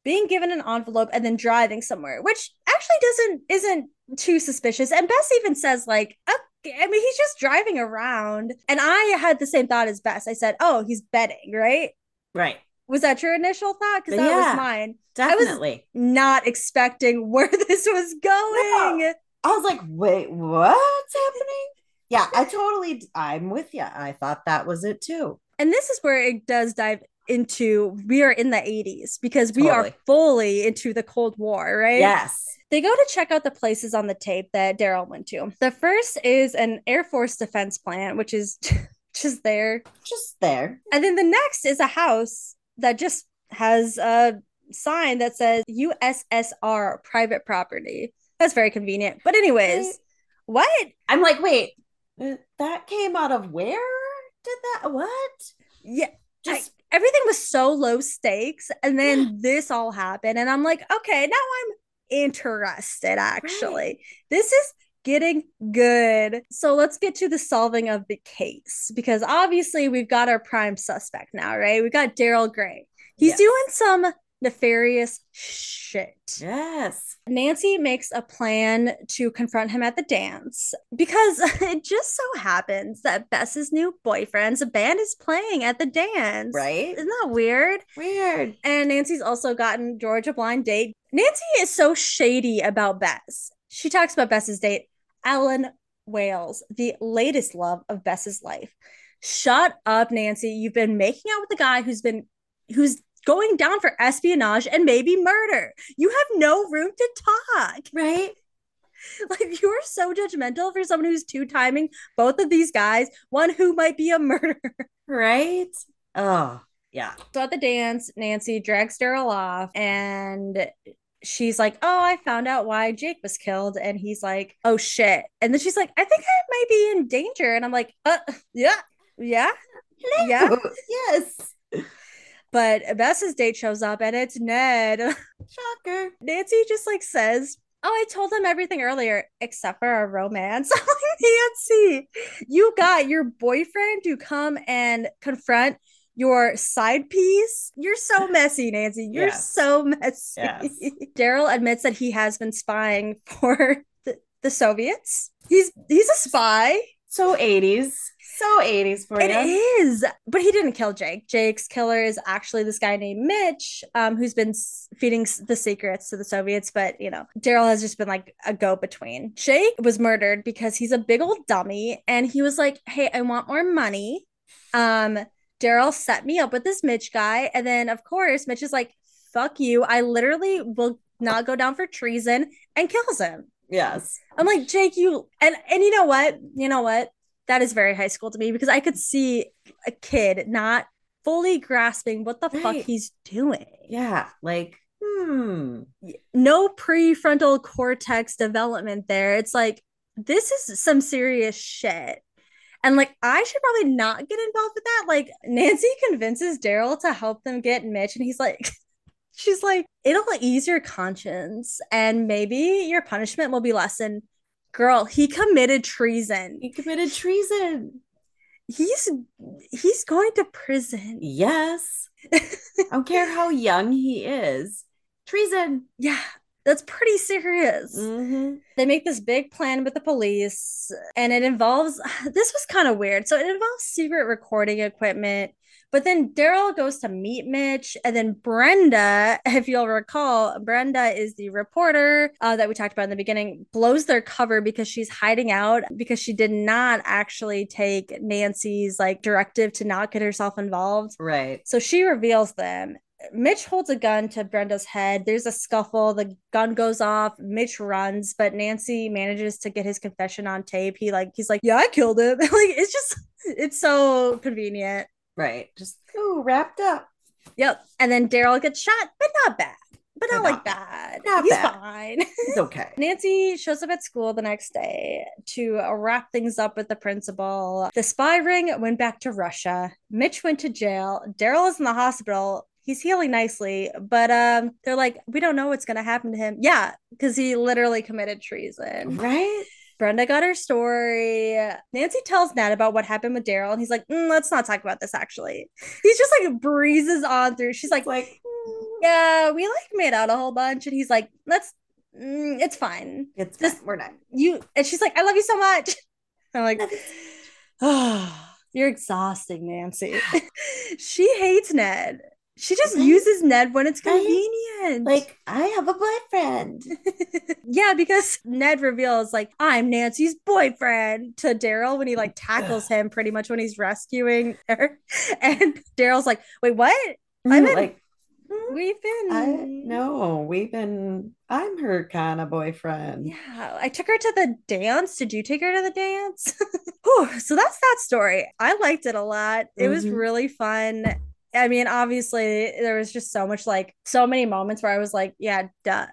being given an envelope and then driving somewhere, which actually doesn't isn't too suspicious. And Bess even says like, okay, I mean, he's just driving around. And I had the same thought as Bess. I said, oh, he's betting, right? Right. Was that your initial thought? Because that yeah, was mine. Definitely. Was not expecting where this was going. No. I was like, wait, what's happening? Yeah, I totally, I'm with you. I thought that was it too. And this is where it does dive into we are in the 80s because we totally. are fully into the Cold War, right? Yes. They go to check out the places on the tape that Daryl went to. The first is an Air Force defense plant, which is just there. Just there. And then the next is a house that just has a sign that says USSR private property. That's very convenient. But, anyways, what? I'm like, wait, that came out of where did that? What? Yeah. Just everything was so low stakes and then this all happened and i'm like okay now i'm interested actually. Right. this is getting good. So let's get to the solving of the case because obviously we've got our prime suspect now right? We got daryl gray. He's yes. doing some nefarious shit. Yes. Nancy makes a plan to confront him at the dance because it just so happens that Bess's new boyfriend's band is playing at the dance. Right. Isn't that weird? Weird. And Nancy's also gotten George a blind date. Nancy is so shady about Bess. She talks about Bess's date, Alan Wales, the latest love of Bess's life. Shut up, Nancy. You've been making out with a guy who's been who's going down for espionage and maybe murder. You have no room to talk. Right? Like you're so judgmental for someone who's two timing both of these guys, one who might be a murderer. Right? Oh, yeah. So at the dance, Nancy drags Daryl off and she's like, Oh, I found out why Jake was killed. And he's like, Oh shit. And then she's like, I think I might be in danger. And I'm like, Uh, yeah, yeah, Hello. yeah. Yes. But Bess's date shows up and it's Ned. Shocker. Nancy just like says, Oh, I told him everything earlier except for our romance. Nancy, you got your boyfriend to come and confront your side piece. You're so messy, Nancy. You're yes. so messy. Yes. Daryl admits that he has been spying for the, the Soviets. He's he's a spy. So 80s so 80s for it you. It is. But he didn't kill Jake. Jake's killer is actually this guy named Mitch, um, who's been feeding the secrets to the Soviets. But, you know, Daryl has just been like a go between. Jake was murdered because he's a big old dummy and he was like, hey, I want more money. Um, Daryl set me up with this Mitch guy. And then, of course, Mitch is like, fuck you. I literally will not go down for treason and kills him. Yes. I'm like, Jake, you and and you know what? You know what? that is very high school to me because I could see a kid not fully grasping what the right. fuck he's doing. Yeah, like hmm, no prefrontal cortex development there. It's like this is some serious shit. And like I should probably not get involved with that. Like Nancy convinces Daryl to help them get Mitch and he's like she's like it'll ease your conscience and maybe your punishment will be lessened Girl, he committed treason. He committed treason. He's he's going to prison. Yes. I don't care how young he is. Treason. Yeah, that's pretty serious. Mm-hmm. They make this big plan with the police, and it involves this was kind of weird. So it involves secret recording equipment but then Daryl goes to meet Mitch, and then Brenda, if you'll recall, Brenda is the reporter uh, that we talked about in the beginning, blows their cover because she's hiding out because she did not actually take Nancy's like directive to not get herself involved. Right. So she reveals them. Mitch holds a gun to Brenda's head. There's a scuffle. The gun goes off. Mitch runs, but Nancy manages to get his confession on tape. He like he's like, "Yeah, I killed him." like it's just it's so convenient. Right. Just oh, wrapped up. Yep. And then Daryl gets shot, but not bad. But, not, not like bad. Not He's bad. fine. He's okay. Nancy shows up at school the next day to wrap things up with the principal. The spy ring went back to Russia. Mitch went to jail. Daryl is in the hospital. He's healing nicely, but um, they're like, we don't know what's gonna happen to him. Yeah, because he literally committed treason. Right. Brenda got her story. Nancy tells Ned about what happened with Daryl, and he's like, mm, "Let's not talk about this." Actually, he's just like breezes on through. She's like, like, mm, "Yeah, we like made out a whole bunch," and he's like, "Let's, mm, it's fine. It's just fine. we're done." You and she's like, "I love you so much." I'm like, "Oh, you're exhausting, Nancy." she hates Ned. She just uses Ned when it's convenient. Like, I have a boyfriend. yeah, because Ned reveals, like, I'm Nancy's boyfriend to Daryl when he like tackles him pretty much when he's rescuing her. And Daryl's like, wait, what? I'm in, like we've been I, no, we've been I'm her kind of boyfriend. Yeah. I took her to the dance. Did you take her to the dance? Whew, so that's that story. I liked it a lot. It mm-hmm. was really fun I mean, obviously, there was just so much like so many moments where I was like, yeah, duh.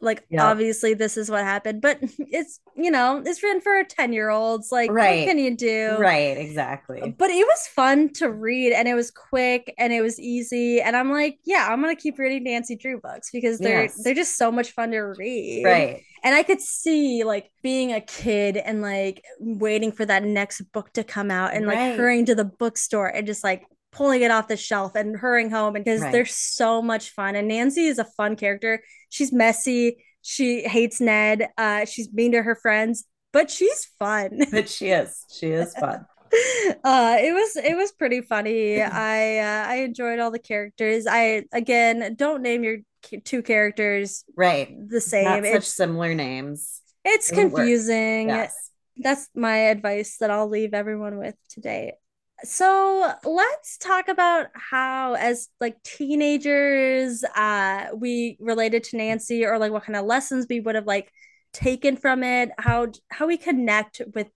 Like, yeah. obviously, this is what happened, but it's you know, it's written for 10 year olds. Like, right. what can you do? Right, exactly. But it was fun to read and it was quick and it was easy. And I'm like, yeah, I'm gonna keep reading Nancy Drew books because they're yes. they're just so much fun to read. Right. And I could see like being a kid and like waiting for that next book to come out and like right. hurrying to the bookstore and just like pulling it off the shelf and hurrying home because right. they're so much fun. And Nancy is a fun character. She's messy. She hates Ned. Uh, she's mean to her friends, but she's fun. But she is. She is fun. uh it was it was pretty funny i uh, i enjoyed all the characters i again don't name your two characters right the same Not such similar names it's it confusing yes. that's my advice that i'll leave everyone with today so let's talk about how as like teenagers uh we related to nancy or like what kind of lessons we would have like taken from it how how we connect with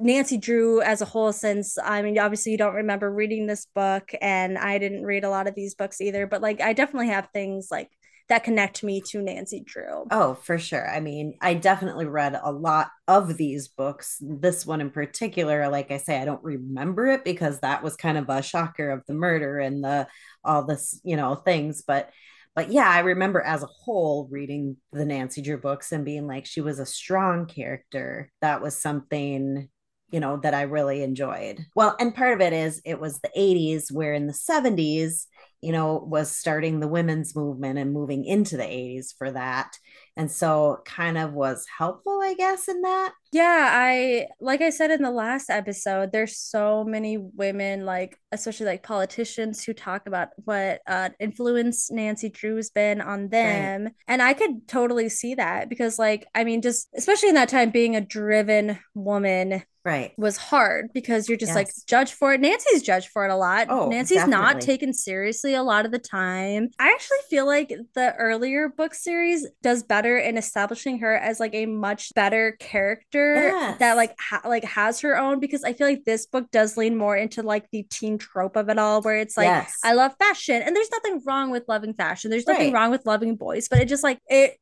nancy drew as a whole since i mean obviously you don't remember reading this book and i didn't read a lot of these books either but like i definitely have things like that connect me to Nancy Drew. Oh, for sure. I mean, I definitely read a lot of these books. This one in particular, like I say, I don't remember it because that was kind of a shocker of the murder and the all this, you know, things. But but yeah, I remember as a whole reading the Nancy Drew books and being like, she was a strong character. That was something you know, that I really enjoyed. Well, and part of it is it was the 80s, where in the 70s, you know, was starting the women's movement and moving into the 80s for that. And so kind of was helpful, I guess, in that. Yeah, I like I said in the last episode, there's so many women, like especially like politicians who talk about what uh influence Nancy Drew's been on them. Right. And I could totally see that because like I mean, just especially in that time being a driven woman right was hard because you're just yes. like judged for it nancy's judged for it a lot oh, nancy's definitely. not taken seriously a lot of the time i actually feel like the earlier book series does better in establishing her as like a much better character yes. that like ha- like has her own because i feel like this book does lean more into like the teen trope of it all where it's like yes. i love fashion and there's nothing wrong with loving fashion there's nothing right. wrong with loving boys but it just like it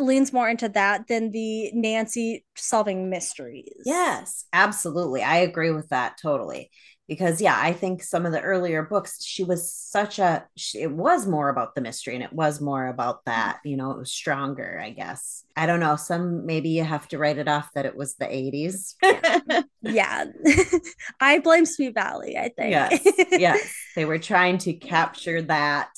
leans more into that than the Nancy solving mysteries. Yes, absolutely. I agree with that totally. Because yeah, I think some of the earlier books she was such a she, it was more about the mystery and it was more about that, you know, it was stronger, I guess. I don't know, some maybe you have to write it off that it was the 80s. yeah. I blame Sweet Valley, I think. Yes. Yes. They were trying to capture that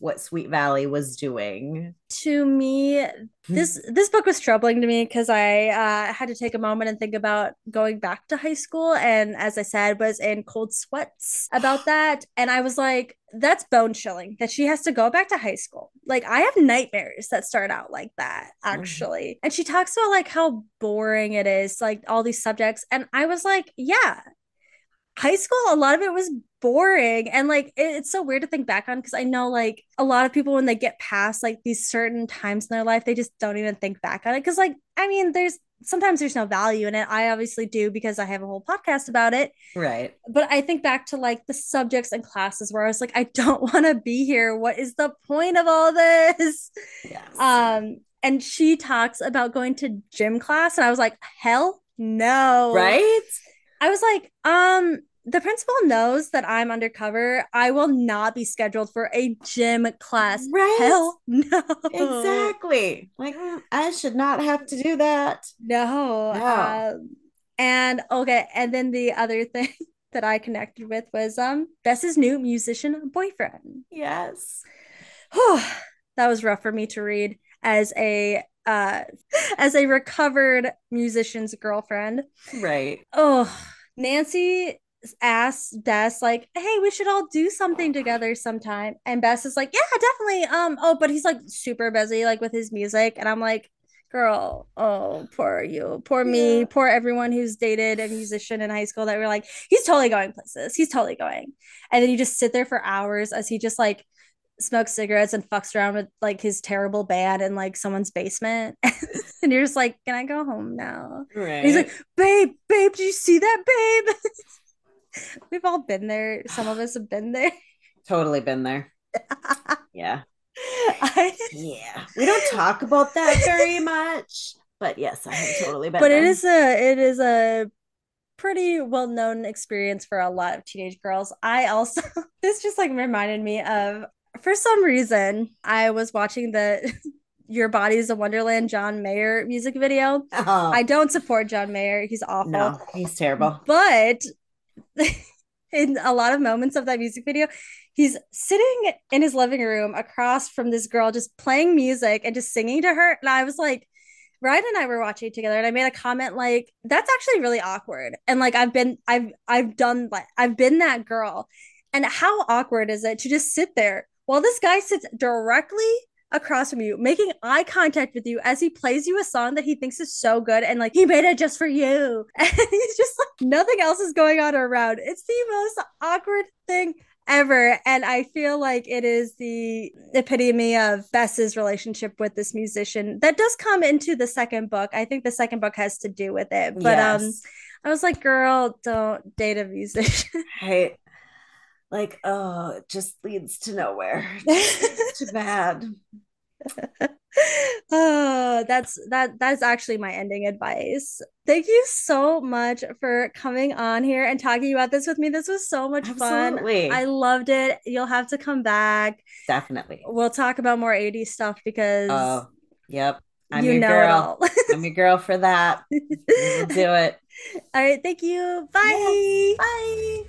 what Sweet Valley was doing. To me, this this book was troubling to me because I uh, had to take a moment and think about going back to high school, and as I said, was in cold sweats about that, and I was like, "That's bone chilling that she has to go back to high school." Like I have nightmares that start out like that, mm-hmm. actually. Mm-hmm. And she talks about like how boring it is, like all these subjects, and I was like, "Yeah." High school, a lot of it was boring. And like it, it's so weird to think back on because i know like a lot of people when they get past like these certain times in their life they just don't even think back on it. Because like i mean there's sometimes there's no value in it. I obviously do because i have a whole podcast about it. Right. But i think back to like the subjects and classes where i was like i don't want to be here. What is the point of all this? Yes. um and she talks about going to gym class and i was like hell no. Right? I was like um the principal knows that I'm undercover. I will not be scheduled for a gym class. Right? Hell no. Exactly. Like I should not have to do that. No. no. Um, and okay, and then the other thing that I connected with was um Bess's new musician boyfriend. Yes. that was rough for me to read as a uh as a recovered musician's girlfriend. Right. Oh, Nancy asked Bess like, "Hey, we should all do something together sometime." And Bess is like, "Yeah, definitely." Um, oh, but he's like super busy like with his music, and I'm like, "Girl, oh, poor you, poor me, yeah. poor everyone who's dated a musician in high school that were like, he's totally going places, he's totally going," and then you just sit there for hours as he just like smokes cigarettes and fucks around with like his terrible band in like someone's basement. and you're just like, can I go home now? Right. he's like, babe, babe, did you see that, babe? We've all been there. Some of us have been there. Totally been there. yeah. I, yeah. We don't talk about that very much, but yes, I have totally been But there. it is a it is a pretty well-known experience for a lot of teenage girls. I also this just like reminded me of for some reason I was watching the your Body's a Wonderland John Mayer music video. Oh. I don't support John Mayer. He's awful. No, he's terrible. But in a lot of moments of that music video, he's sitting in his living room across from this girl, just playing music and just singing to her. And I was like, Ryan and I were watching together, and I made a comment like, "That's actually really awkward." And like, I've been, I've, I've done, like, I've been that girl. And how awkward is it to just sit there while this guy sits directly across from you, making eye contact with you as he plays you a song that he thinks is so good and like he made it just for you. And he's just like nothing else is going on around. It's the most awkward thing ever. And I feel like it is the epitome of Bess's relationship with this musician that does come into the second book. I think the second book has to do with it. But um, yes. um I was like, girl, don't date a musician. Right like oh it just leads to nowhere too bad oh that's that that's actually my ending advice thank you so much for coming on here and talking about this with me this was so much Absolutely. fun i loved it you'll have to come back definitely we'll talk about more 80s stuff because oh yep I'm you know girl. it all I'm your girl for that. We'll do it. All right. Thank you. Bye. Bye.